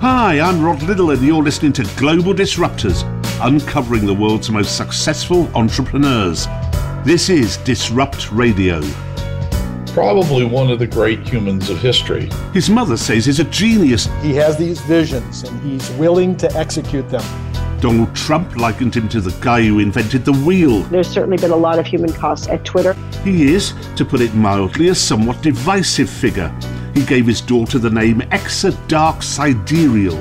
Hi, I'm Rod Liddle, and you're listening to Global Disruptors, uncovering the world's most successful entrepreneurs. This is Disrupt Radio. Probably one of the great humans of history. His mother says he's a genius. He has these visions and he's willing to execute them. Donald Trump likened him to the guy who invented the wheel. There's certainly been a lot of human costs at Twitter. He is, to put it mildly, a somewhat divisive figure. He gave his daughter the name Exa Dark Sidereal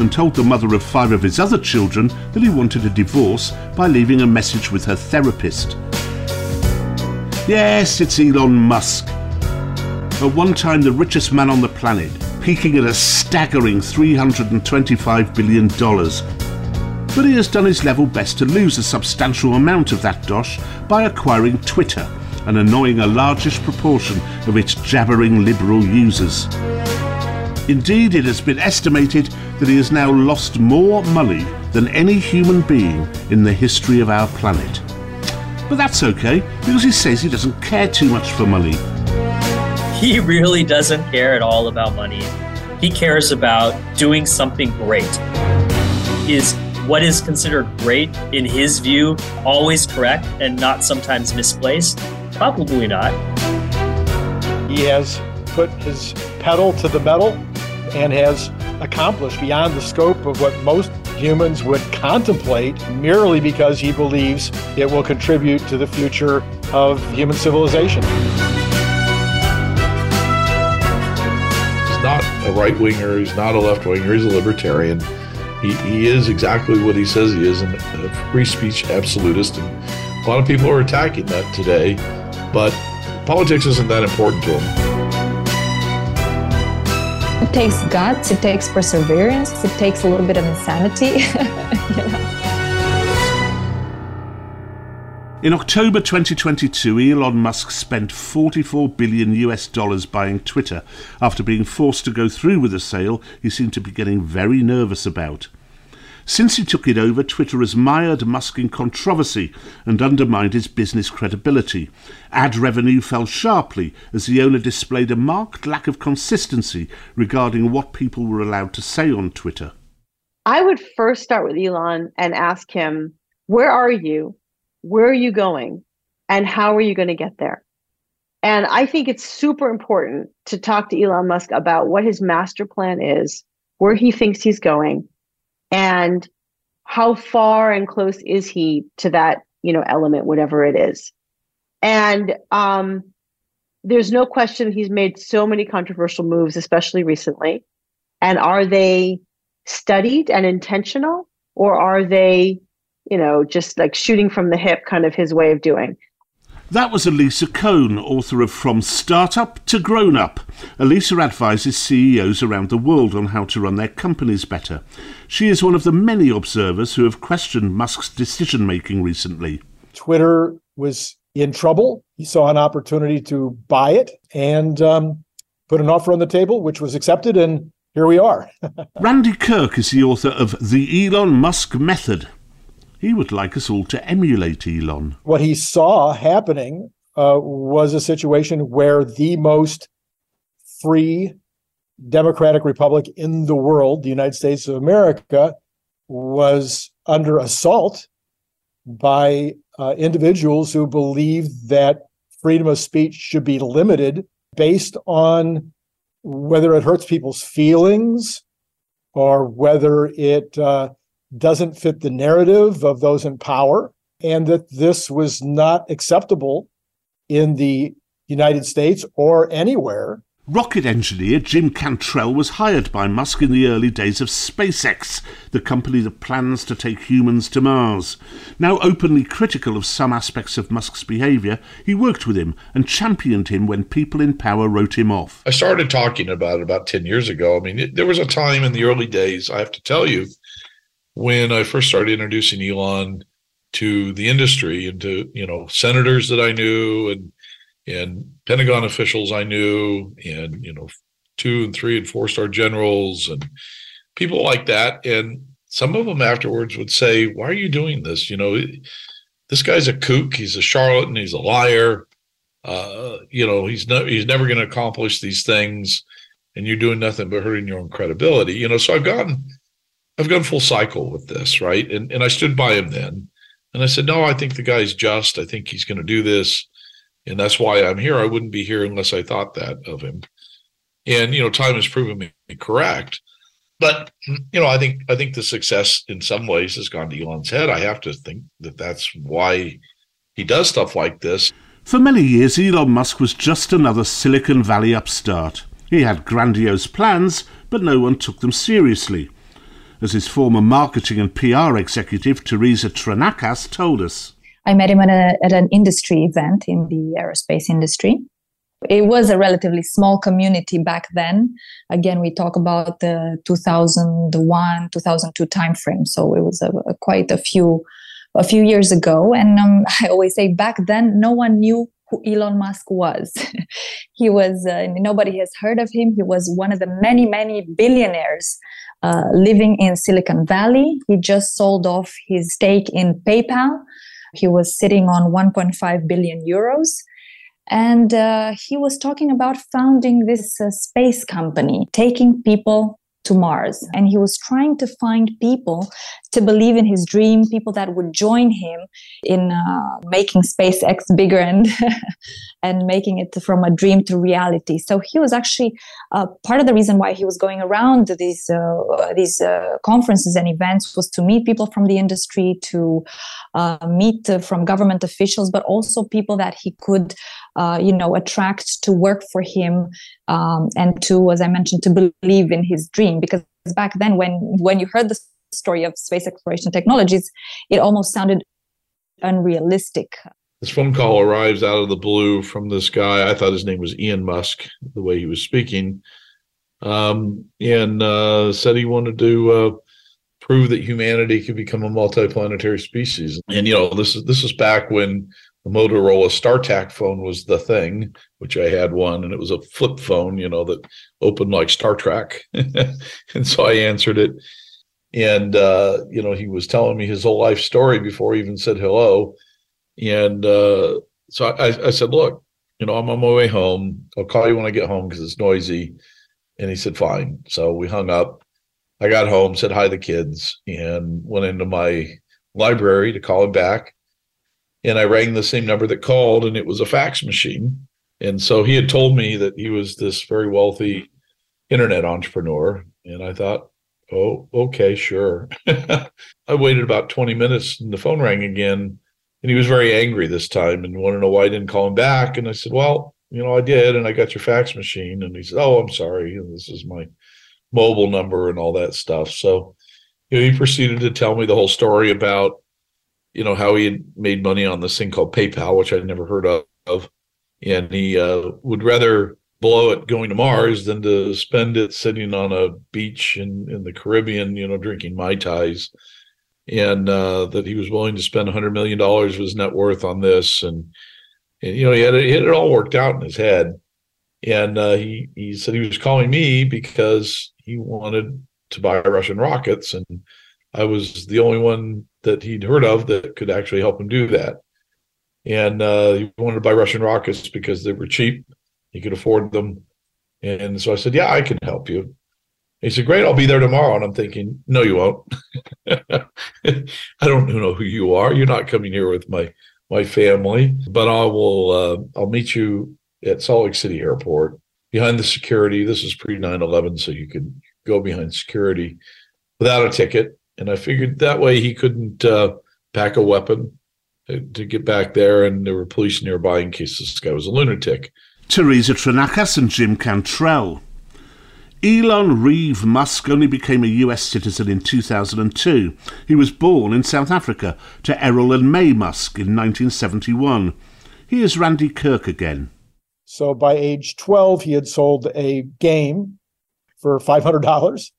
and told the mother of five of his other children that he wanted a divorce by leaving a message with her therapist. Yes, it's Elon Musk. At one time, the richest man on the planet, peaking at a staggering $325 billion. But he has done his level best to lose a substantial amount of that dosh by acquiring Twitter and annoying a largish proportion of its jabbering liberal users. Indeed, it has been estimated that he has now lost more money than any human being in the history of our planet. But that's okay, because he says he doesn't care too much for money. He really doesn't care at all about money. He cares about doing something great. Is what is considered great in his view always correct and not sometimes misplaced? Probably not. He has put his pedal to the metal and has accomplished beyond the scope of what most humans would contemplate merely because he believes it will contribute to the future of human civilization. He's not a right winger, he's not a left winger, he's a libertarian. He, he is exactly what he says he is, a free speech absolutist. And a lot of people are attacking that today but politics isn't that important to him. It takes guts, it takes perseverance, it takes a little bit of insanity. you know? In October 2022, Elon Musk spent 44 billion US dollars buying Twitter after being forced to go through with a sale he seemed to be getting very nervous about. Since he took it over, Twitter has mired Musk in controversy and undermined his business credibility. Ad revenue fell sharply as the owner displayed a marked lack of consistency regarding what people were allowed to say on Twitter. I would first start with Elon and ask him, Where are you? Where are you going? And how are you going to get there? And I think it's super important to talk to Elon Musk about what his master plan is, where he thinks he's going, and how far and close is he to that you know element whatever it is and um there's no question he's made so many controversial moves especially recently and are they studied and intentional or are they you know just like shooting from the hip kind of his way of doing that was Alisa Cohn, author of From Startup to Grown Up. Alisa advises CEOs around the world on how to run their companies better. She is one of the many observers who have questioned Musk's decision making recently. Twitter was in trouble. He saw an opportunity to buy it and um, put an offer on the table, which was accepted, and here we are. Randy Kirk is the author of The Elon Musk Method he would like us all to emulate Elon. What he saw happening uh, was a situation where the most free democratic republic in the world, the United States of America, was under assault by uh, individuals who believed that freedom of speech should be limited based on whether it hurts people's feelings or whether it uh, doesn't fit the narrative of those in power, and that this was not acceptable in the United States or anywhere. Rocket engineer Jim Cantrell was hired by Musk in the early days of SpaceX, the company that plans to take humans to Mars. Now openly critical of some aspects of Musk's behaviour, he worked with him and championed him when people in power wrote him off. I started talking about it about 10 years ago. I mean, it, there was a time in the early days, I have to tell you, when I first started introducing Elon to the industry and to you know senators that I knew and and Pentagon officials I knew and you know two and three and four star generals and people like that. And some of them afterwards would say why are you doing this? You know this guy's a kook. He's a charlatan. He's a liar. Uh, you know he's he's never going to accomplish these things and you're doing nothing but hurting your own credibility. You know, so I've gone, I've gone full cycle with this, right? And and I stood by him then, and I said, no, I think the guy's just. I think he's going to do this, and that's why I'm here. I wouldn't be here unless I thought that of him. And you know, time has proven me correct. But you know, I think I think the success in some ways has gone to Elon's head. I have to think that that's why he does stuff like this. For many years, Elon Musk was just another Silicon Valley upstart. He had grandiose plans, but no one took them seriously. As his former marketing and PR executive, Teresa Tranakas, told us. I met him at, a, at an industry event in the aerospace industry. It was a relatively small community back then. Again, we talk about the 2001, 2002 timeframe. So it was a, a quite a few a few years ago. And um, I always say back then, no one knew who Elon Musk was. he was, uh, nobody has heard of him. He was one of the many, many billionaires uh, living in Silicon Valley. He just sold off his stake in PayPal. He was sitting on 1.5 billion euros. And uh, he was talking about founding this uh, space company, taking people to Mars. And he was trying to find people to believe in his dream, people that would join him in uh, making SpaceX bigger and and making it from a dream to reality. So he was actually uh, part of the reason why he was going around these uh, these uh, conferences and events was to meet people from the industry, to uh, meet uh, from government officials, but also people that he could, you know, attract to work for him um, and to, as I mentioned, to believe in his dream. Because back then, when when you heard the story of space exploration technologies, it almost sounded unrealistic. This phone call arrives out of the blue from this guy. I thought his name was Ian Musk, the way he was speaking, um, and uh, said he wanted to uh, prove that humanity could become a multiplanetary species. And you know, this is this is back when the Motorola StarTAC phone was the thing, which I had one, and it was a flip phone, you know, that opened like Star Trek. and so I answered it and uh, you know he was telling me his whole life story before he even said hello. And uh, so I, I, said look you know i'm on my way home. I'll call you when i get home because it's noisy. And he said fine. So we hung up. I got home said hi to the kids and went into my library to call him back. And i rang the same number that called and it was a fax machine. And so he had told me that he was this very wealthy internet entrepreneur. And i thought Oh, okay, sure. I waited about 20 minutes and the phone rang again. And he was very angry this time and wanted to know why I didn't call him back. And I said, Well, you know, I did. And I got your fax machine. And he said, Oh, I'm sorry. And this is my mobile number and all that stuff. So, you know, he proceeded to tell me the whole story about, you know, how he had made money on this thing called PayPal, which I'd never heard of. And he uh, would rather blow it going to Mars than to spend it sitting on a beach in, in the Caribbean, you know, drinking Mai Tais. And uh, that he was willing to spend $100 million of his net worth on this. And, and you know, he had, it, he had it all worked out in his head. And uh, he, he said he was calling me because he wanted to buy Russian rockets. And I was the only one that he'd heard of that could actually help him do that. And uh, he wanted to buy Russian rockets because they were cheap he could afford them. And so I said, Yeah, I can help you. He said, Great, I'll be there tomorrow. And I'm thinking, No, you won't. I don't know who you are. You're not coming here with my my family, but I will uh, I'll meet you at Salt Lake City Airport behind the security. This is pre 9/11, so you could go behind security without a ticket. And I figured that way he couldn't uh, pack a weapon to, to get back there, and there were police nearby in case this guy was a lunatic. Teresa Tranakas and Jim Cantrell. Elon Reeve Musk only became a US citizen in 2002. He was born in South Africa to Errol and Maye Musk in 1971. Here's Randy Kirk again. So by age 12, he had sold a game for $500,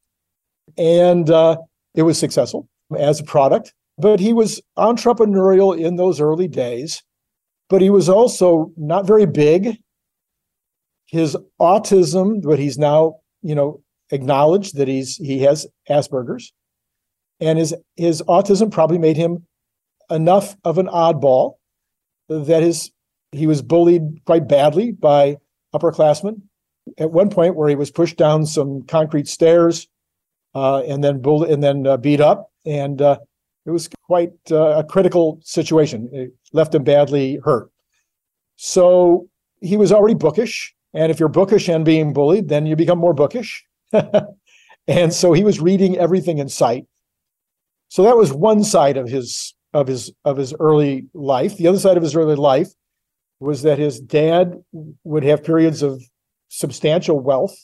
and uh, it was successful as a product. But he was entrepreneurial in those early days, but he was also not very big his autism, but he's now, you know, acknowledged that he's he has Asperger's, and his his autism probably made him enough of an oddball that his he was bullied quite badly by upperclassmen at one point where he was pushed down some concrete stairs uh, and then bull- and then uh, beat up, and uh, it was quite uh, a critical situation. It left him badly hurt. So he was already bookish, and if you're bookish and being bullied, then you become more bookish. and so he was reading everything in sight. So that was one side of his of his of his early life. The other side of his early life was that his dad would have periods of substantial wealth,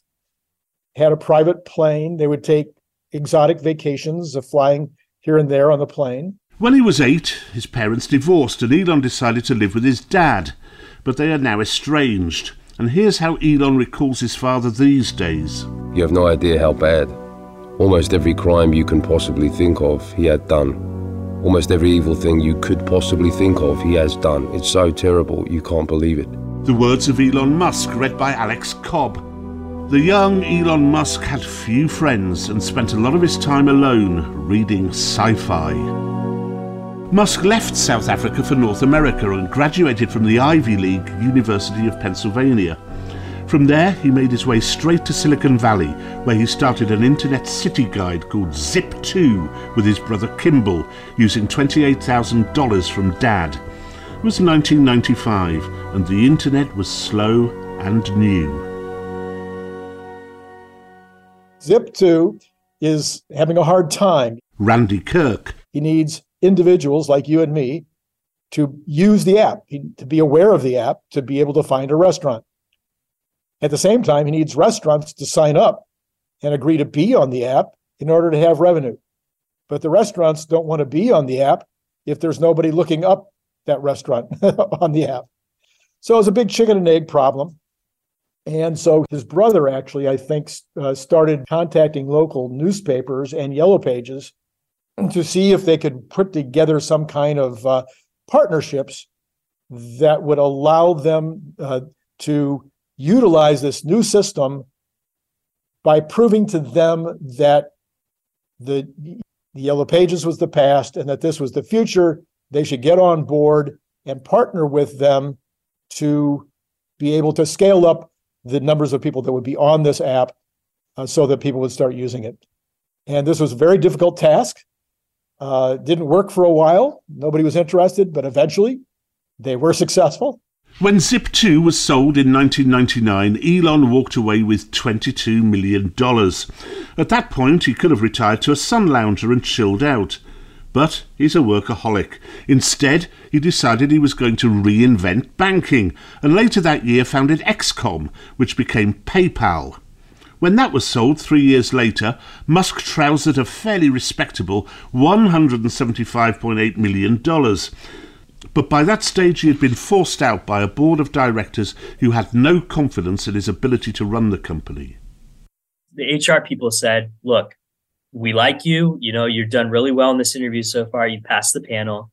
had a private plane. They would take exotic vacations of flying here and there on the plane. When he was eight, his parents divorced and Elon decided to live with his dad, but they are now estranged. And here's how Elon recalls his father these days. You have no idea how bad. Almost every crime you can possibly think of, he had done. Almost every evil thing you could possibly think of, he has done. It's so terrible, you can't believe it. The words of Elon Musk, read by Alex Cobb. The young Elon Musk had few friends and spent a lot of his time alone reading sci fi. Musk left South Africa for North America and graduated from the Ivy League University of Pennsylvania. From there, he made his way straight to Silicon Valley, where he started an internet city guide called Zip2 with his brother Kimball, using $28,000 from Dad. It was 1995, and the internet was slow and new. Zip2 is having a hard time. Randy Kirk. He needs individuals like you and me to use the app, to be aware of the app, to be able to find a restaurant. At the same time, he needs restaurants to sign up and agree to be on the app in order to have revenue. But the restaurants don't want to be on the app if there's nobody looking up that restaurant on the app. So it's a big chicken and egg problem. And so his brother actually, I think, uh, started contacting local newspapers and yellow pages to see if they could put together some kind of uh, partnerships that would allow them uh, to utilize this new system by proving to them that the, the yellow pages was the past and that this was the future they should get on board and partner with them to be able to scale up the numbers of people that would be on this app uh, so that people would start using it. And this was a very difficult task. Uh, didn't work for a while. Nobody was interested, but eventually they were successful. When Zip2 was sold in 1999, Elon walked away with $22 million. At that point, he could have retired to a sun lounger and chilled out. But he's a workaholic. Instead, he decided he was going to reinvent banking, and later that year founded X.com, which became PayPal. When that was sold three years later, Musk trousered a fairly respectable $175.8 million. But by that stage, he had been forced out by a board of directors who had no confidence in his ability to run the company. The HR people said, Look, we like you. You know, you've done really well in this interview so far. You passed the panel.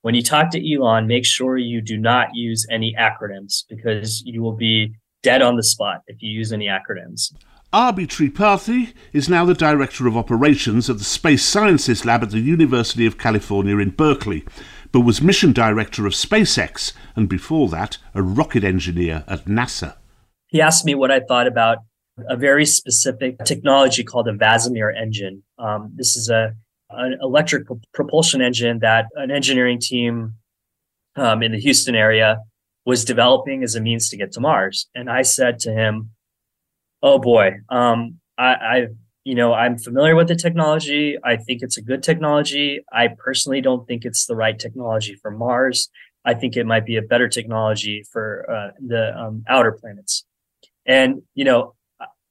When you talk to Elon, make sure you do not use any acronyms because you will be dead on the spot if you use any acronyms. Abhi Tripathi is now the Director of Operations at the Space Sciences Lab at the University of California in Berkeley, but was Mission Director of SpaceX and before that, a rocket engineer at NASA. He asked me what I thought about a very specific technology called a VASIMR engine. Um, this is a an electric propulsion engine that an engineering team um, in the Houston area was developing as a means to get to Mars. And I said to him, "Oh boy, um, I, I, you know, I'm familiar with the technology. I think it's a good technology. I personally don't think it's the right technology for Mars. I think it might be a better technology for uh, the um, outer planets." And you know,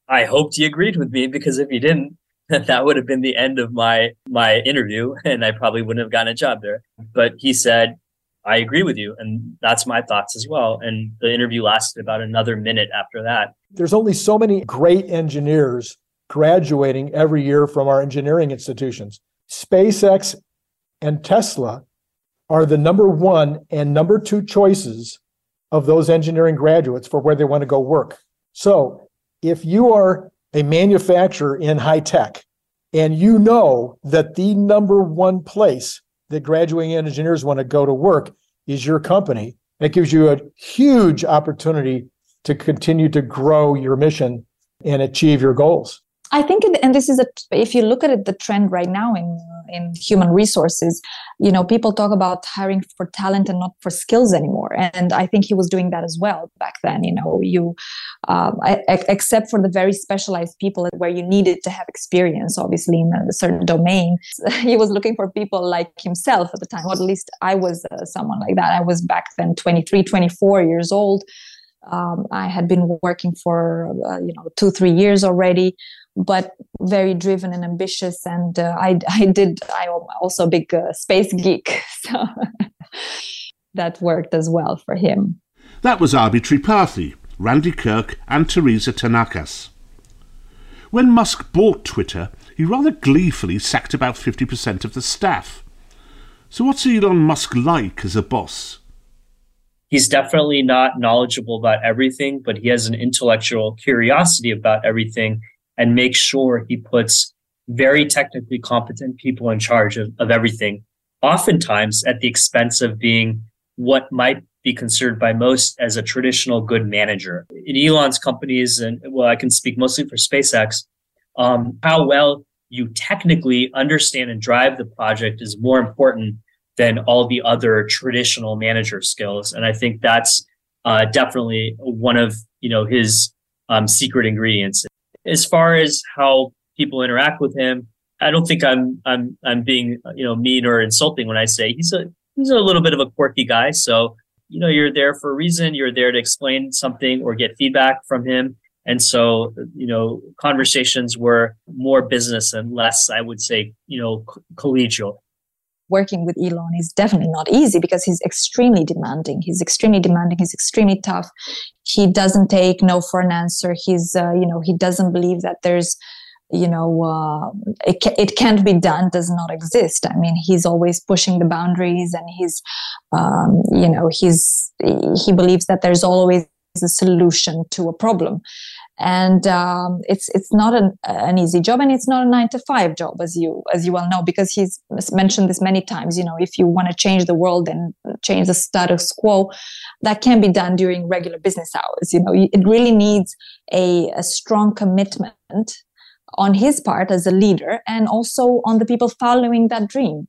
I hoped he agreed with me because if he didn't, that would have been the end of my my interview and I probably wouldn't have gotten a job there. But he said, I agree with you. And that's my thoughts as well. And the interview lasted about another minute after that. There's only so many great engineers graduating every year from our engineering institutions. SpaceX and Tesla are the number one and number two choices of those engineering graduates for where they want to go work. So if you are a manufacturer in high tech and you know that the number one place that graduating engineers want to go to work is your company, it gives you a huge opportunity to continue to grow your mission and achieve your goals. I think, and this is a, if you look at it, the trend right now in in human resources, you know, people talk about hiring for talent and not for skills anymore. And I think he was doing that as well back then. You know, you, I, except for the very specialized people where you needed to have experience, obviously in a certain domain, he was looking for people like himself at the time. Or at least I was uh, someone like that. I was back then 23, 24 years old. Um, I had been working for uh, you know two three years already but very driven and ambitious. And uh, I, I did, I'm also a big uh, space geek. So that worked as well for him. That was Abhi Tripathi, Randy Kirk, and Teresa Tranakas. When Musk bought Twitter, he rather gleefully sacked about 50% of the staff. So, what's Elon Musk like as a boss? He's definitely not knowledgeable about everything, but he has an intellectual curiosity about everything and make sure he puts very technically competent people in charge of, of everything, oftentimes at the expense of being what might be considered by most as a traditional good manager. In Elon's companies, and well, I can speak mostly for SpaceX, um, how well you technically understand and drive the project is more important than all the other traditional manager skills. And I think that's uh, definitely one of you know his um, secret ingredients as far as how people interact with him, I don't think I'm I'm I'm being you know mean or insulting when I say he's a he's a little bit of a quirky guy. So you know you're there for a reason. You're there to explain something or get feedback from him. And so you know conversations were more business and less, I would say, you know, collegial working with Elon is definitely not easy because he's extremely demanding. He's extremely demanding. He's extremely tough. He doesn't take no for an answer. He's, uh, you know, he doesn't believe that there's, you know, uh, it, ca- it can't be done, does not exist. I mean, he's always pushing the boundaries and he's, um, you know, he's, he believes that there's always a solution to a problem and um, it's it's not an, an easy job and it's not a nine to five job as you as you well know because he's mentioned this many times you know if you want to change the world and change the status quo that can be done during regular business hours you know. It really needs a, a strong commitment on his part as a leader and also on the people following that dream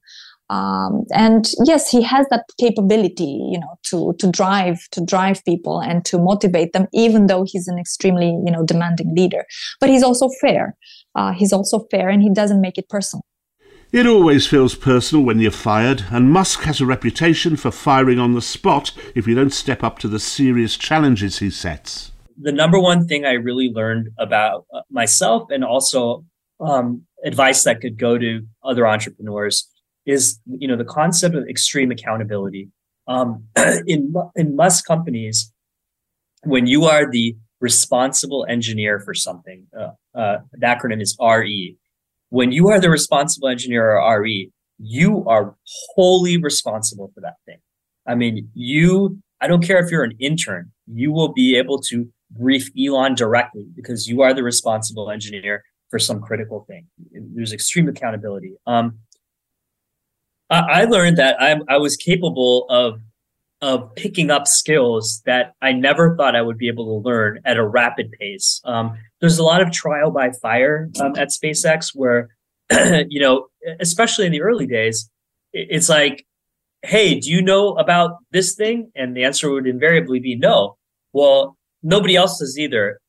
um, and yes he has that capability you know to to drive to drive people and to motivate them even though he's an extremely you know demanding leader. But he's also fair. Uh, he's also fair and he doesn't make it personal. It always feels personal when you're fired, and Musk has a reputation for firing on the spot if you don't step up to the serious challenges he sets. The number one thing I really learned about uh, myself and also um, advice that could go to other entrepreneurs is you know the concept of extreme accountability. Um, in in Musk companies, when you are the responsible engineer for something, uh, uh, the acronym is RE. When you are the responsible engineer or RE, you are wholly responsible for that thing. I mean, you. I don't care if you're an intern. You will be able to brief Elon directly because you are the responsible engineer for some critical thing. There's extreme accountability. Um, I learned that I, I was capable of of picking up skills that I never thought I would be able to learn at a rapid pace. Um, there's a lot of trial by fire um, at SpaceX where, you know, especially in the early days, it's like, hey, do you know about this thing? And the answer would invariably be no. Well, nobody else does either.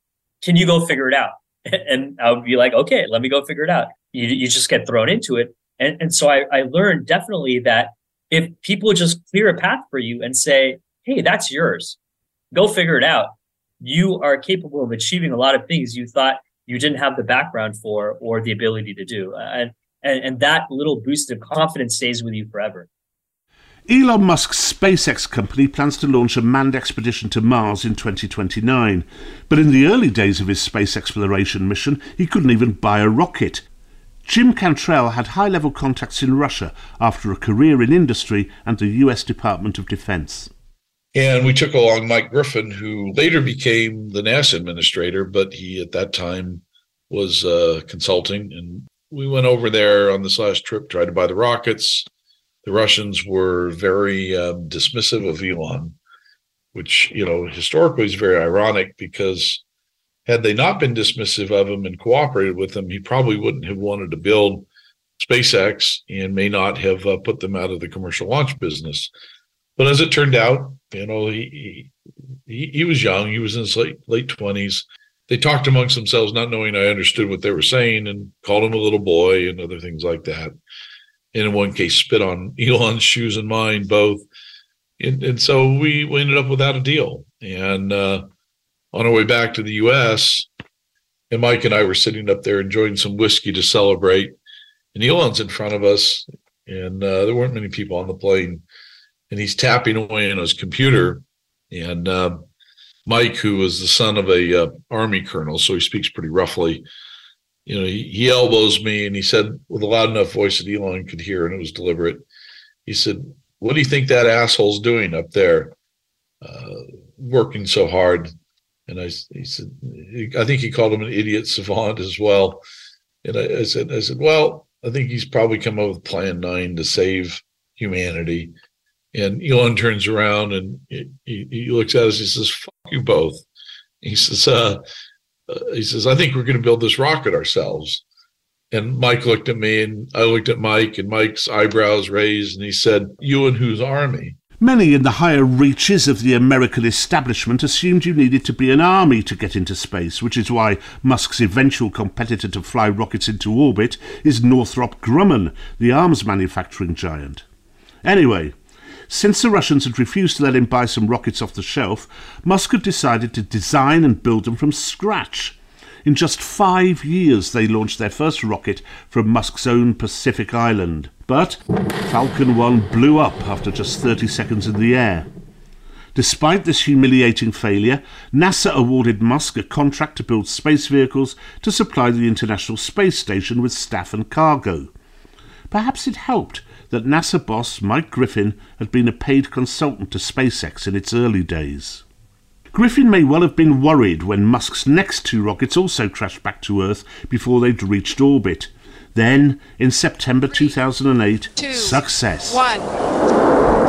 Can you go figure it out? And I would be like, okay, let me go figure it out. You, you just get thrown into it. And, and so I, I learned definitely that if people just clear a path for you and say, hey, that's yours, go figure it out, you are capable of achieving a lot of things you thought you didn't have the background for or the ability to do. Uh, and, and, and that little boost of confidence stays with you forever. Elon Musk's SpaceX company plans to launch a manned expedition to Mars in 2029. But in the early days of his space exploration mission, he couldn't even buy a rocket. Jim Cantrell had high level contacts in Russia after a career in industry and the US Department of Defense. And we took along Mike Griffin, who later became the NASA administrator, but he at that time was uh, consulting. And we went over there on this last trip, tried to buy the rockets. The Russians were very um, dismissive of Elon. which, you know, historically is very ironic because had they not been dismissive of him and cooperated with him, he probably wouldn't have wanted to build SpaceX and may not have uh, put them out of the commercial launch business. But as it turned out, you know, he he, he was young. He was in his late late twenties. They talked amongst themselves, not knowing I understood what they were saying, and called him a little boy and other things like that. And in one case, spit on Elon's shoes and mine both. And, and so we, we ended up without a deal. And uh, on our way back to the U.S., and Mike and I were sitting up there enjoying some whiskey to celebrate and Elon's in front of us, and uh, there weren't many people on the plane, and he's tapping away on his computer, and uh, Mike, who was the son of a uh, army colonel, so he speaks pretty roughly. You know, he, he elbows me, and he said with a loud enough voice that Elon could hear, and it was deliberate. He said, "What do you think that asshole's doing up there, uh, working so hard?" And I, he said, I think he called him an idiot savant as well. And I, I said, I said, well, I think he's probably come up with Plan Nine to save humanity. And Elon turns around and he, he looks at us. He says, "Fuck you both." He says, uh, uh, "He says I think we're going to build this rocket ourselves." And Mike looked at me, and I looked at Mike, and Mike's eyebrows raised, and he said, "You and whose army?" Many in the higher reaches of the American establishment assumed you needed to be an army to get into space, which is why Musk's eventual competitor to fly rockets into orbit is Northrop Grumman, the arms manufacturing giant. Anyway, since the Russians had refused to let him buy some rockets off the shelf, Musk had decided to design and build them from scratch. In just five years, they launched their first rocket from Musk's own Pacific Island. But Falcon 1 blew up after just 30 seconds in the air. Despite this humiliating failure, NASA awarded Musk a contract to build space vehicles to supply the International Space Station with staff and cargo. Perhaps it helped that NASA boss Mike Griffin had been a paid consultant to SpaceX in its early days. Griffin may well have been worried when Musk's next two rockets also crashed back to Earth before they'd reached orbit. Then, in September 2008, two, success. One.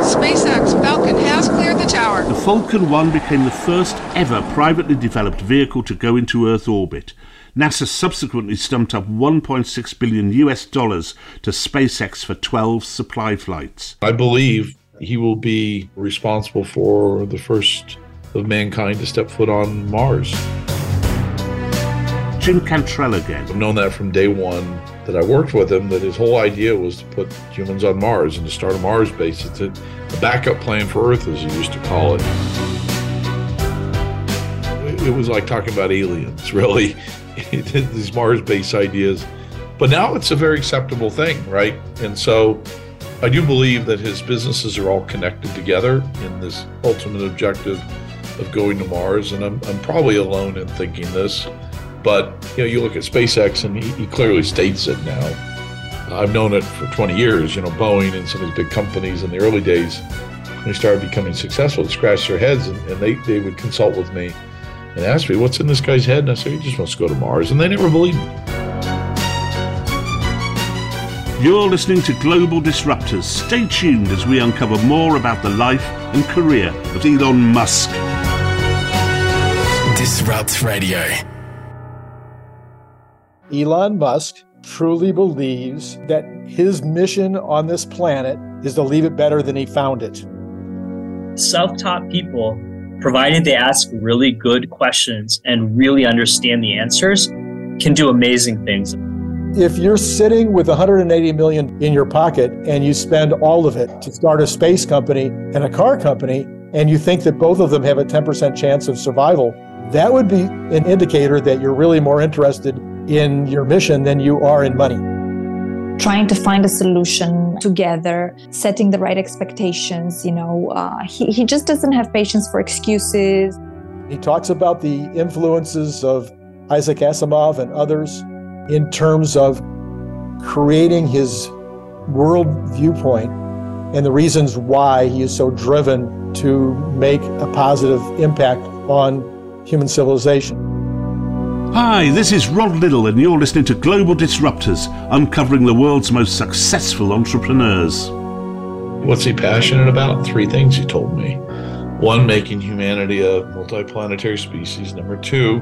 SpaceX Falcon has cleared the tower. The Falcon 1 became the first ever privately developed vehicle to go into Earth orbit. NASA subsequently stumped up 1.6 billion US dollars to SpaceX for 12 supply flights. I believe he will be responsible for the first of mankind to step foot on Mars. Jim Cantrell again. I've known that from day one that I worked with him, that his whole idea was to put humans on Mars and to start a Mars base. It's a, a backup plan for Earth, as he used to call it. It was like talking about aliens, really, these Mars base ideas. But now it's a very acceptable thing, right? And so I do believe that his businesses are all connected together in this ultimate objective of going to Mars. And I'm, I'm probably alone in thinking this. But you know, you look at SpaceX, and he, he clearly states it now. I've known it for 20 years. You know, Boeing and some of these big companies in the early days, when they started becoming successful, they scratched their heads, and, and they they would consult with me and ask me, "What's in this guy's head?" And I said, "He just wants to go to Mars," and they never believed me. You're listening to Global Disruptors. Stay tuned as we uncover more about the life and career of Elon Musk. Disrupt Radio. Elon Musk truly believes that his mission on this planet is to leave it better than he found it. Self taught people, provided they ask really good questions and really understand the answers, can do amazing things. If you're sitting with 180 million in your pocket and you spend all of it to start a space company and a car company, and you think that both of them have a 10% chance of survival, that would be an indicator that you're really more interested in your mission than you are in money. Trying to find a solution together, setting the right expectations. You know, uh, he, he just doesn't have patience for excuses. He talks about the influences of Isaac Asimov and others in terms of creating his world viewpoint and the reasons why he is so driven to make a positive impact on human civilization. Hi, this is Rod Liddle, and you're listening to Global Disruptors, uncovering the world's most successful entrepreneurs. What's he passionate about? Three things he told me one, making humanity a multiplanetary species. Number two,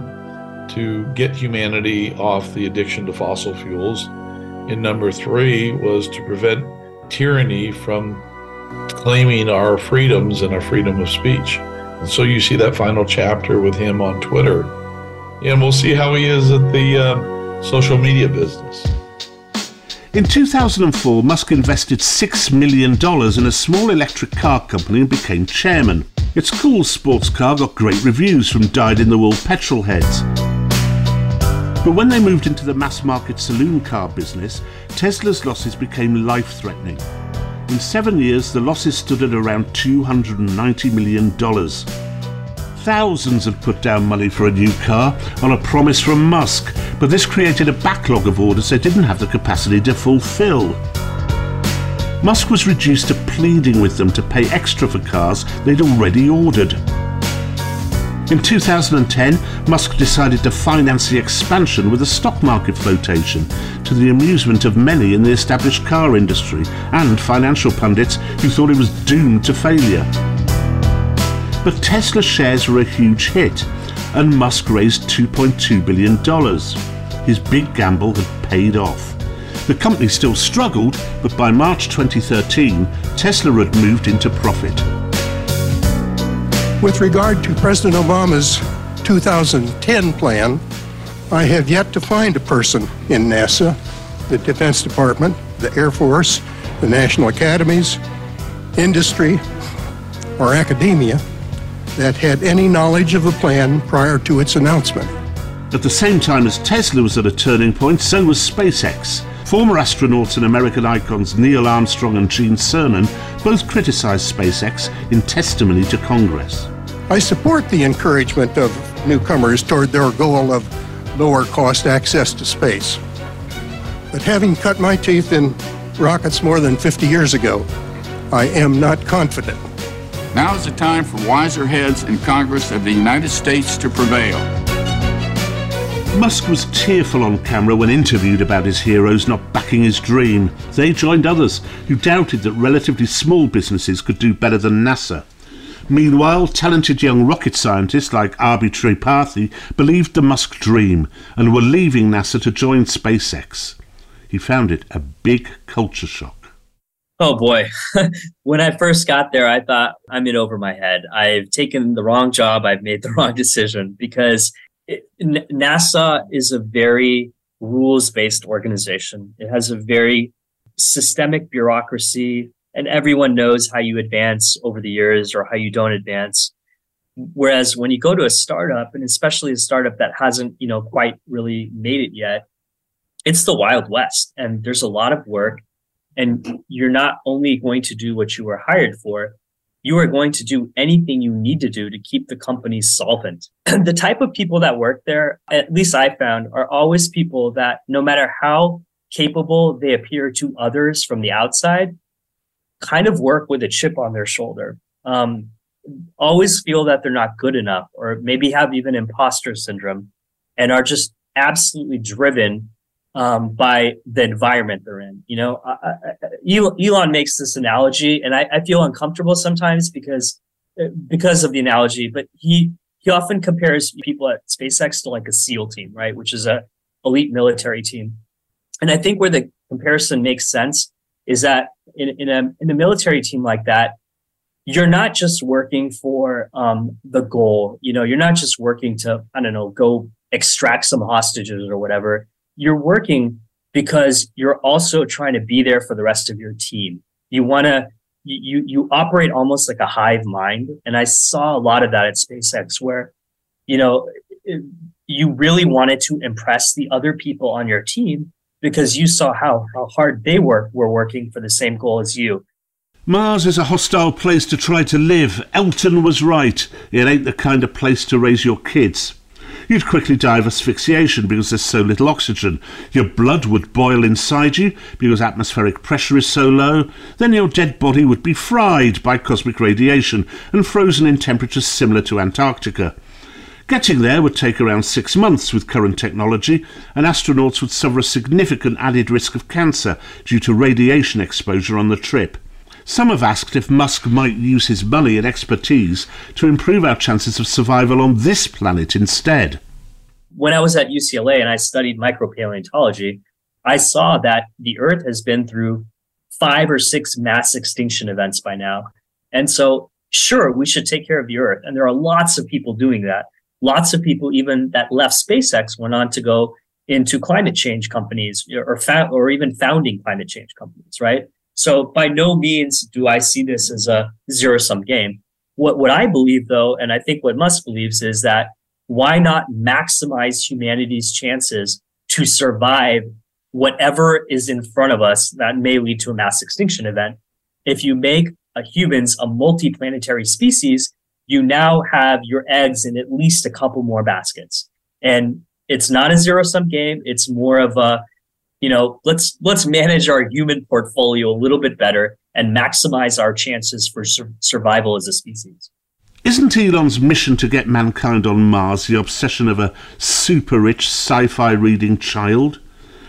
to get humanity off the addiction to fossil fuels. And number three was to prevent tyranny from claiming our freedoms and our freedom of speech. And so you see that final chapter with him on Twitter. And we'll see how he is at the uh, social media business. In 2004, Musk invested $6 million in a small electric car company and became chairman. Its cool sports car got great reviews from dyed in the wool petrol heads. But when they moved into the mass market saloon car business, Tesla's losses became life threatening. In seven years, the losses stood at around $290 million. Thousands had put down money for a new car on a promise from Musk, but this created a backlog of orders they didn't have the capacity to fulfill. Musk was reduced to pleading with them to pay extra for cars they'd already ordered. In 2010, Musk decided to finance the expansion with a stock market flotation, to the amusement of many in the established car industry and financial pundits who thought it was doomed to failure. But Tesla shares were a huge hit, and Musk raised $2.2 billion. His big gamble had paid off. The company still struggled, but by March 2013, Tesla had moved into profit. With regard to President Obama's 2010 plan, I have yet to find a person in NASA, the Defense Department, the Air Force, the National Academies, industry, or academia that had any knowledge of the plan prior to its announcement. At the same time as Tesla was at a turning point, so was SpaceX. Former astronauts and American icons Neil Armstrong and Gene Cernan both criticized SpaceX in testimony to Congress. I support the encouragement of newcomers toward their goal of lower cost access to space. But having cut my teeth in rockets more than 50 years ago, I am not confident. Now is the time for wiser heads in Congress of the United States to prevail. Musk was tearful on camera when interviewed about his heroes not backing his dream. They joined others who doubted that relatively small businesses could do better than NASA. Meanwhile, talented young rocket scientists like Abhi Tripathi believed the Musk dream and were leaving NASA to join SpaceX. He found it a big culture shock. Oh boy. when I first got there, I thought I'm in over my head. I've taken the wrong job. I've made the wrong decision because it, NASA is a very rules based organization. It has a very systemic bureaucracy, and everyone knows how you advance over the years or how you don't advance. Whereas when you go to a startup, and especially a startup that hasn't, you know, quite really made it yet, it's the Wild West, and there's a lot of work. And you're not only going to do what you were hired for, you are going to do anything you need to do to keep the company solvent. the type of people that work there, at least I found, are always people that no matter how capable they appear to others from the outside, kind of work with a chip on their shoulder. Um, always feel that they're not good enough, or maybe have even imposter syndrome, and are just absolutely driven um, by the environment they're in. You know, I, I, Elon makes this analogy, and I, I, feel uncomfortable sometimes because because of the analogy. But he he often compares people at SpaceX to like a SEAL team, right, which is a elite military team. And I think where the comparison makes sense is that in, in a in a military team like that, you're not just working for um, the goal. You know, you're not just working to I don't know go extract some hostages or whatever you're working because you're also trying to be there for the rest of your team. You want to you you operate almost like a hive mind, and I saw a lot of that at SpaceX, where you know you really wanted to impress the other people on your team because you saw how how hard they were were working for the same goal as you. Mars is a hostile place to try to live. Elton was right. It ain't the kind of place to raise your kids you'd quickly die of asphyxiation because there's so little oxygen. Your blood would boil inside you because atmospheric pressure is so low. Then your dead body would be fried by cosmic radiation and frozen in temperatures similar to Antarctica. Getting there would take around six months with current technology, and astronauts would suffer a significant added risk of cancer due to radiation exposure on the trip. Some have asked if Musk might use his money and expertise to improve our chances of survival on this planet instead. When I was at UCLA and I studied micropaleontology, I saw that the Earth has been through five or six mass extinction events by now. And so, sure, we should take care of the Earth. And there are lots of people doing that. Lots of people, even that left SpaceX, went on to go into climate change companies or, fa- or even founding climate change companies, right? So by no means do I see this as a zero sum game. What, what I believe though, and I think what Musk believes is that why not maximize humanity's chances to survive whatever is in front of us that may lead to a mass extinction event? If you make humans a multi-planetary species, you now have your eggs in at least a couple more baskets. And it's not a zero sum game. It's more of a you know, let's let's manage our human portfolio a little bit better and maximize our chances for sur- survival as a species. Isn't Elon's mission to get mankind on Mars the obsession of a super rich sci fi reading child?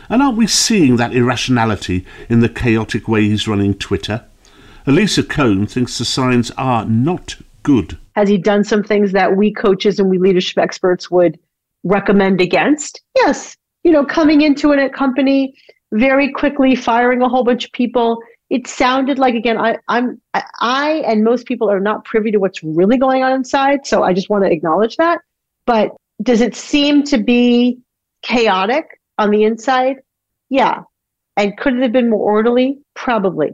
And aren't we seeing that irrationality in the chaotic way he's running Twitter? Alisa Cohn thinks the signs are not good. Has he done some things that we coaches and we leadership experts would recommend against? Yes, you know, coming into a company very quickly, firing a whole bunch of people. It sounded like again, I, I'm I and most people are not privy to what's really going on inside. So I just want to acknowledge that. But does it seem to be chaotic on the inside? Yeah. And could it have been more orderly? Probably.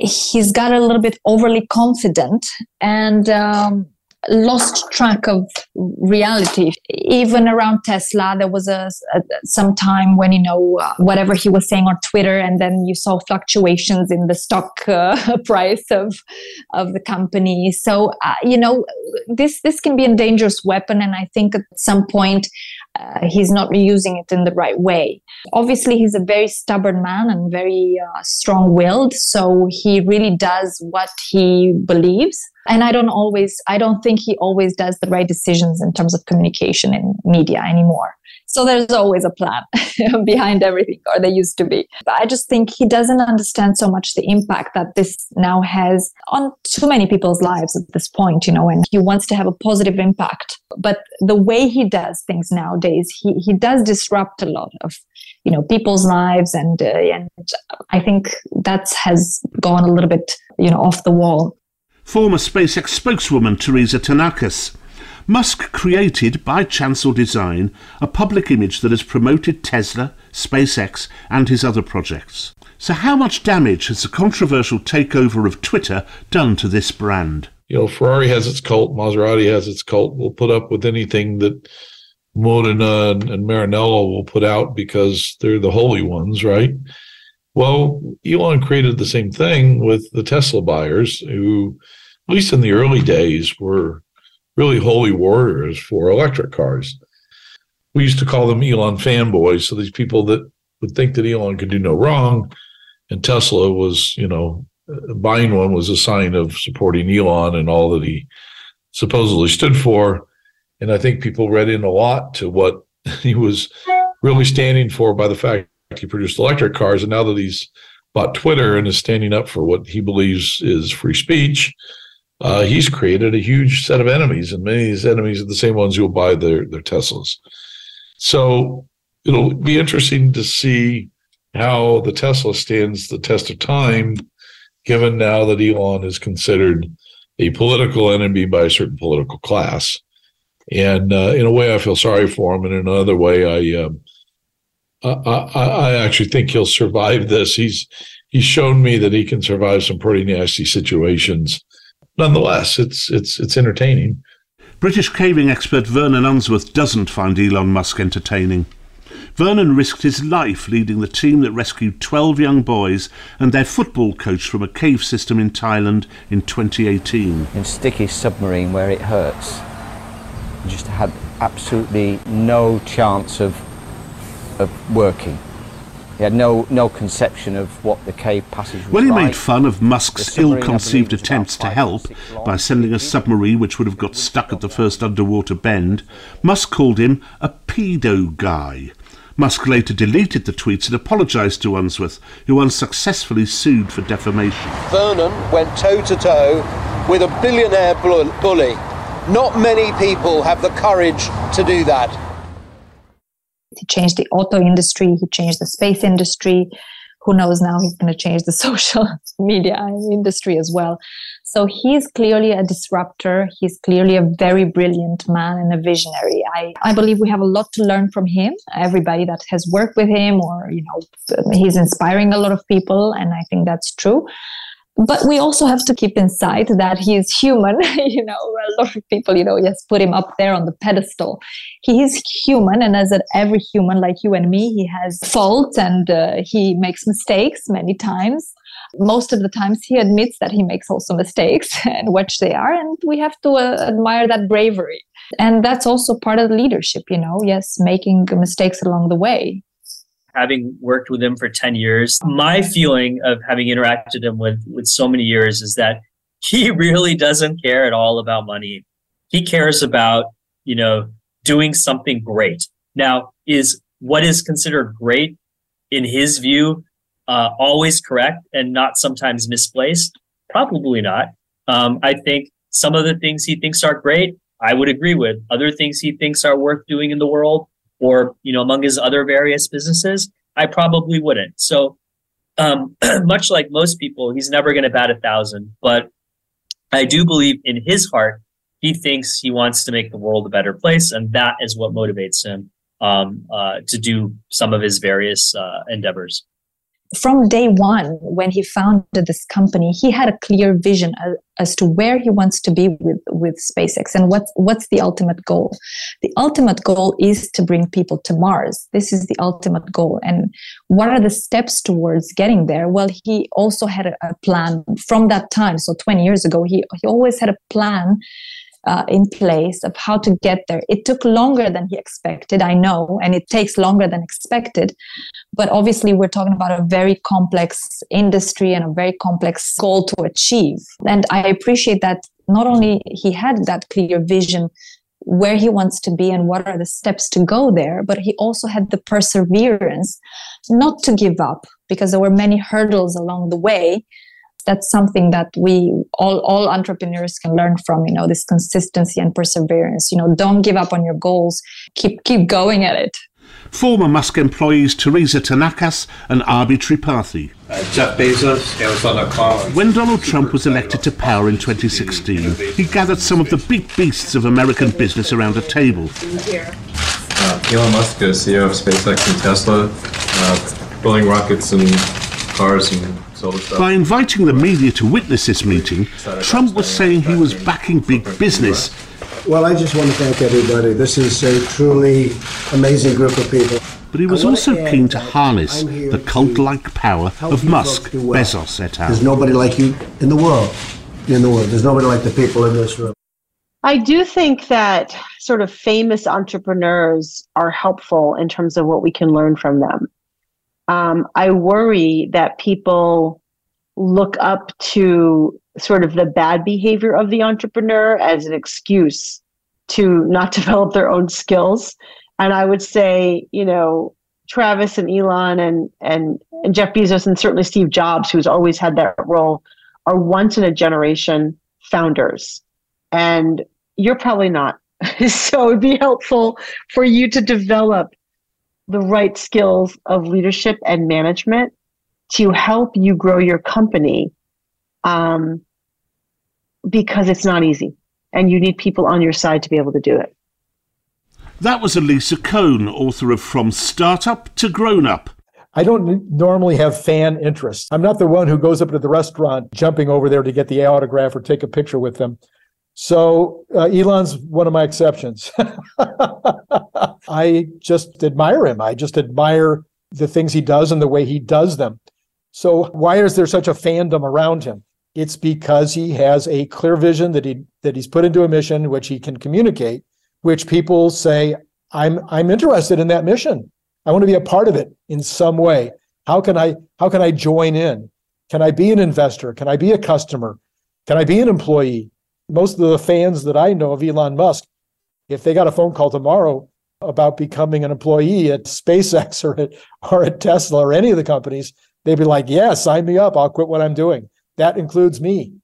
He's got a little bit overly confident and um, lost track of reality. Even around Tesla, there was a, a some time when you know uh, whatever he was saying on Twitter, and then you saw fluctuations in the stock uh, price of of the company. So uh, you know this this can be a dangerous weapon, and I think at some point uh, he's not using it in the right way. Obviously, he's a very stubborn man and very uh, strong willed. So he really does what he believes. And I don't always, I don't think he always does the right decisions in terms of communication in media anymore. So there's always a plan behind everything, or there used to be. But I just think he doesn't understand so much the impact that this now has on too many people's lives at this point, you know, and he wants to have a positive impact. But the way he does things nowadays, he, he does disrupt a lot of, you know, people's lives. And, uh, and I think that has gone a little bit, you know, off the wall. Former SpaceX spokeswoman Teresa Tranakas Musk created, by chance or design, a public image that has promoted Tesla, SpaceX, and his other projects. So, how much damage has the controversial takeover of Twitter done to this brand? You know, Ferrari has its cult, Maserati has its cult. We'll put up with anything that Modena and Maranello will put out because they're the holy ones, right? Well, Elon created the same thing with the Tesla buyers, who, at least in the early days, were really holy warriors for electric cars. We used to call them Elon fanboys. So these people that would think that Elon could do no wrong, and Tesla was, you know, buying one was a sign of supporting Elon and all that he supposedly stood for. And I think people read in a lot to what he was really standing for by the fact he produced electric cars. And now that he's bought Twitter and is standing up for what he believes is free speech, uh, he's created a huge set of enemies, and many of these enemies are the same ones who will buy their their Teslas. So it'll be interesting to see how the Tesla stands the test of time, given now that Elon is considered a political enemy by a certain political class. And uh, in a way, I feel sorry for him, and in another way, I, um, I, I, I actually think he'll survive this. He's he's shown me that he can survive some pretty nasty situations nonetheless, it's it's it's entertaining. British caving expert Vernon Unsworth doesn't find Elon Musk entertaining. Vernon risked his life leading the team that rescued 12 young boys and their football coach from a cave system in Thailand in 2018. In Sticky submarine where it hurts, just had absolutely no chance of, of working. He had no, no conception of what the cave passage was When he like. made fun of Musk's ill-conceived attempts to help by sending a submarine which would have got stuck at the first underwater bend, Musk called him a pedo guy. Musk later deleted the tweets and apologised to Unsworth, who unsuccessfully sued for defamation. Vernon went toe to toe with a billionaire bully. Not many people have the courage to do that. He changed the auto industry, he changed the space industry. Who knows now he's going to change the social media industry as well. So he's clearly a disruptor. He's clearly a very brilliant man and a visionary. I, I believe we have a lot to learn from him. Everybody that has worked with him or, you know, he's inspiring a lot of people. And I think that's true but we also have to keep in sight that he is human you know a lot of people you know just put him up there on the pedestal. He is human and as every human like you and me he has faults and uh, he makes mistakes many times. Most of the times he admits that he makes also mistakes and which they are and we have to uh, admire that bravery. And that's also part of leadership you know yes making mistakes along the way having worked with him for 10 years my feeling of having interacted him with with so many years is that he really doesn't care at all about money he cares about you know doing something great now is what is considered great in his view uh, always correct and not sometimes misplaced? Probably not. Um, I think some of the things he thinks are great, I would agree with. Other things he thinks are worth doing in the world, or you know, among his other various businesses, I probably wouldn't. So, um, much like most people, he's never going to bat a thousand. But I do believe in his heart, he thinks he wants to make the world a better place, and that is what motivates him um, uh, to do some of his various uh, endeavors from day one, when he founded this company, he had a clear vision as, as, to where he wants to be with, with SpaceX and what's, what's the ultimate goal. The ultimate goal is to bring people to Mars. This is the ultimate goal. And what are the steps towards getting there? Well, he also had a, a plan from that time. So 20 years ago, he, he always had a plan uh, in place of how to get there. It took longer than he expected, I know, and it takes longer than expected. But obviously, we're talking about a very complex industry and a very complex goal to achieve. And I appreciate that not only he had that clear vision where he wants to be and what are the steps to go there, but he also had the perseverance not to give up because there were many hurdles along the way that's something that we all all entrepreneurs can learn from you know this consistency and perseverance you know don't give up on your goals keep keep going at it Former Musk employees Teresa Tranakas and Abhi Tripathi. Uh, Jeff Bezos, Amazon.com. When Donald Trump was elected to power in 2016, he gathered some of the big beasts of American business around a table. Uh, Elon Musk, CEO of SpaceX and Tesla, uh, building rockets and cars and by inviting the media to witness this meeting, Trump was saying he was backing big business. Well, I just want to thank everybody. This is a truly amazing group of people. But he was also keen to harness the cult like power of Musk, Bezos et al. There's nobody like you in the world. In the world. There's nobody like the people in this room. I do think that sort of famous entrepreneurs are helpful in terms of what we can learn from them um, I worry that people look up to sort of the bad behavior of the entrepreneur as an excuse to not develop their own skills. And I would say, you know, Travis and Elon and, and, and Jeff Bezos and certainly Steve Jobs, who's always had that role, are once in a generation founders. And you're probably not. so it'd be helpful for you to develop the right skills of leadership and management to help you grow your company um, because it's not easy and you need people on your side to be able to do it. That was Alisa Cohn, author of From Startup to Grown Up. I don't normally have fan interest. I'm not the one who goes up to the restaurant jumping over there to get the autograph or take a picture with them. So uh, Elon's one of my exceptions. I just admire him. I just admire the things he does and the way he does them. So why is there such a fandom around him? It's because he has a clear vision that he that he's put into a mission which he can communicate, which people say, I'm I'm interested in that mission. I want to be a part of it in some way. How can I how can I join in? Can I be an investor? Can I be a customer? Can I be an employee? Most of the fans that I know of Elon Musk, if they got a phone call tomorrow about becoming an employee at SpaceX or at, or at Tesla or any of the companies, they'd be like, yeah, sign me up. I'll quit what I'm doing. That includes me.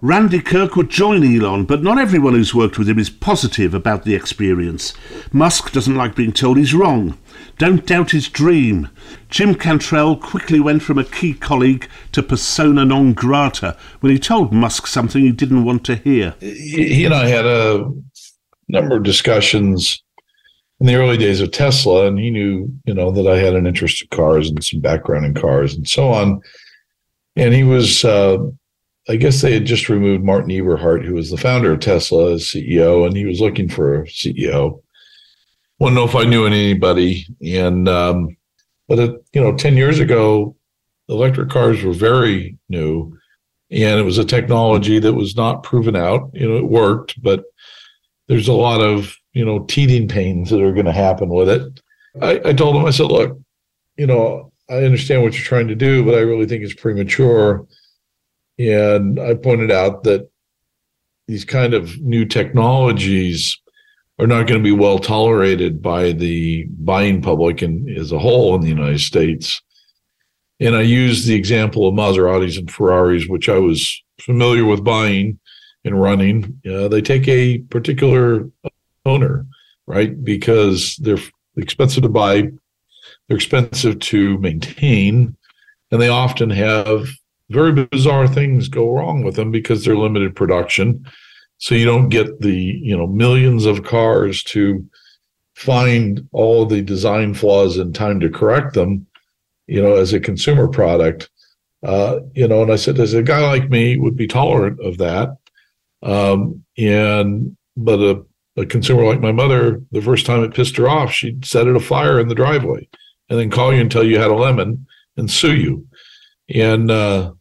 Randy Kirk would join Elon, but not everyone who's worked with him is positive about the experience. Musk doesn't like being told he's wrong. Don't doubt his dream. Jim Cantrell quickly went from a key colleague to persona non grata when he told Musk something he didn't want to hear. He and I had a number of discussions in the early days of Tesla, and he knew, you know, that I had an interest in cars and some background in cars and so on. And he was uh, I guess they had just removed Martin Eberhard, who was the founder of Tesla, as CEO, and he was looking for a CEO. To know if I knew anybody, and um, but it, you know, ten years ago, electric cars were very new, and it was a technology that was not proven out. You know, it worked, but there's a lot of you know teething pains that are going to happen with it. I, I told him, I said, look, you know, I understand what you're trying to do, but I really think it's premature and I pointed out that these kind of new technologies are not going to be well tolerated by the buying public and as a whole in the United States. And I used the example of Maseratis and Ferraris, which I was familiar with buying and running. Uh, they take a particular owner, right? Because they're expensive to buy, they're expensive to maintain, and they often have very bizarre things go wrong with them because they're limited production. So you don't get the, you know, millions of cars to find all the design flaws in time to correct them, you know, as a consumer product. Uh, you know, and I said, as a guy like me would be tolerant of that. Um, and, but a, a consumer like my mother, the first time it pissed her off, she'd set it afire in the driveway and then call you and tell you had a lemon and sue you. And, uh,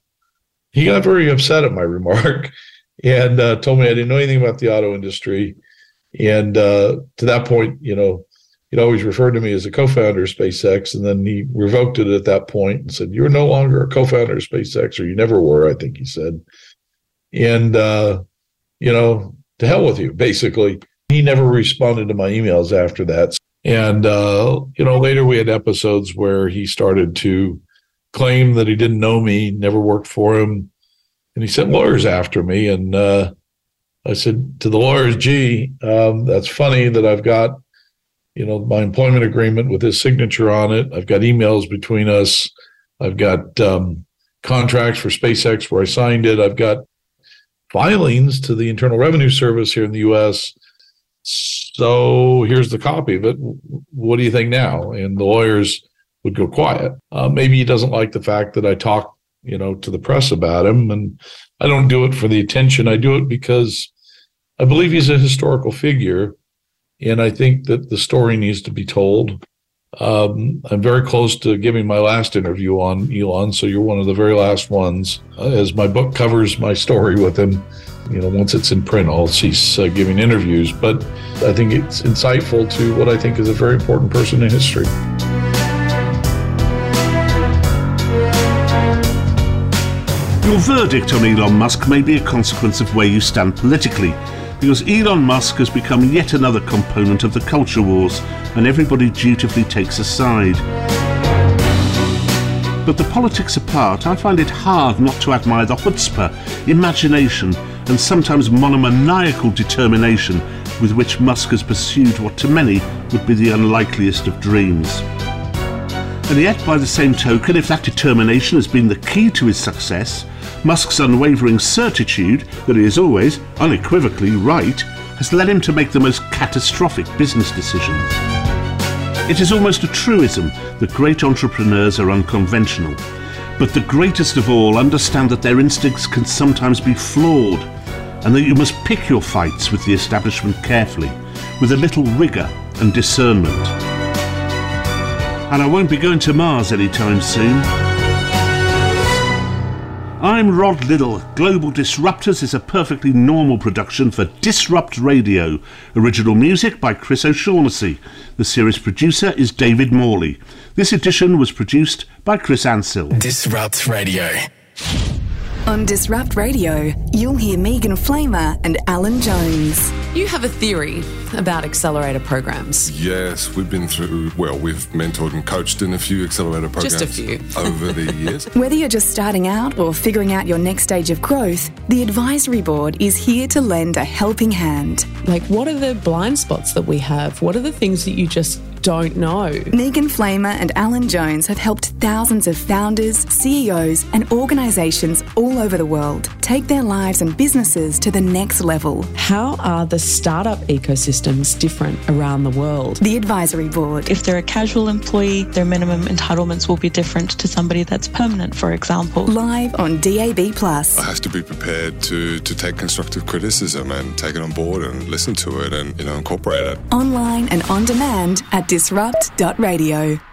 he got very upset at my remark and uh, told me I didn't know anything about the auto industry. And uh, to that point, you know, he'd always referred to me as a co-founder of SpaceX, and then he revoked it at that point and said, "You're no longer a co-founder of SpaceX, or you never were." I think he said, and uh, you know, to hell with you. Basically, he never responded to my emails after that. And uh, you know, later we had episodes where he started to claimed that he didn't know me, never worked for him, and he sent lawyers after me. And uh, I said to the lawyers, "Gee, um, that's funny that I've got, you know, my employment agreement with his signature on it. I've got emails between us. I've got um, contracts for SpaceX where I signed it. I've got filings to the Internal Revenue Service here in the U.S." So here's the copy of it. What do you think now? And the lawyers would go quiet. Uh, maybe he doesn't like the fact that I talk, you know, to the press about him, and I don't do it for the attention. I do it because I believe he's a historical figure, and I think that the story needs to be told. Um, I'm very close to giving my last interview on Elon, so you're one of the very last ones. Uh, as my book covers my story with him, you know, once it's in print, I'll cease uh, giving interviews. But I think it's insightful to what I think is a very important person in history. Your verdict on Elon Musk may be a consequence of where you stand politically, because Elon Musk has become yet another component of the culture wars, and everybody dutifully takes a side. But the politics apart, I find it hard not to admire the chutzpah, imagination, and sometimes monomaniacal determination with which Musk has pursued what to many would be the unlikeliest of dreams. And yet, by the same token, if that determination has been the key to his success, Musk's unwavering certitude that he is always, unequivocally, right has led him to make the most catastrophic business decisions. It is almost a truism that great entrepreneurs are unconventional, but the greatest of all understand that their instincts can sometimes be flawed, and that you must pick your fights with the establishment carefully, with a little rigour and discernment. And I won't be going to Mars anytime soon. I'm Rod Liddle. Global Disruptors is a perfectly normal production for Disrupt Radio. Original music by Chris O'Shaughnessy. The series producer is David Morley. This edition was produced by Chris Ansell. Disrupt Radio. On Disrupt Radio, you'll hear Megan Flamer and Alan Jones. You have a theory about accelerator programs. Yes, we've been through, well, we've mentored and coached in a few accelerator programs Just a few. over the years. Whether you're just starting out or figuring out your next stage of growth, the Advisory Board is here to lend a helping hand. Like, what are the blind spots that we have? What are the things that you just don't know? Megan Flamer and Alan Jones have helped thousands of founders, CEOs, and organizations all over the world take their lives and businesses to the next level. How are the startup ecosystems different around the world? The Advisory Board. If they're a casual employee, their minimum entitlements will be different to somebody that's permanent, for example. Live on DAB. Plus. It has to be prepared to, to take constructive criticism and take it on board and listen to it and, you know, incorporate it. Online and on demand at disrupt.radio.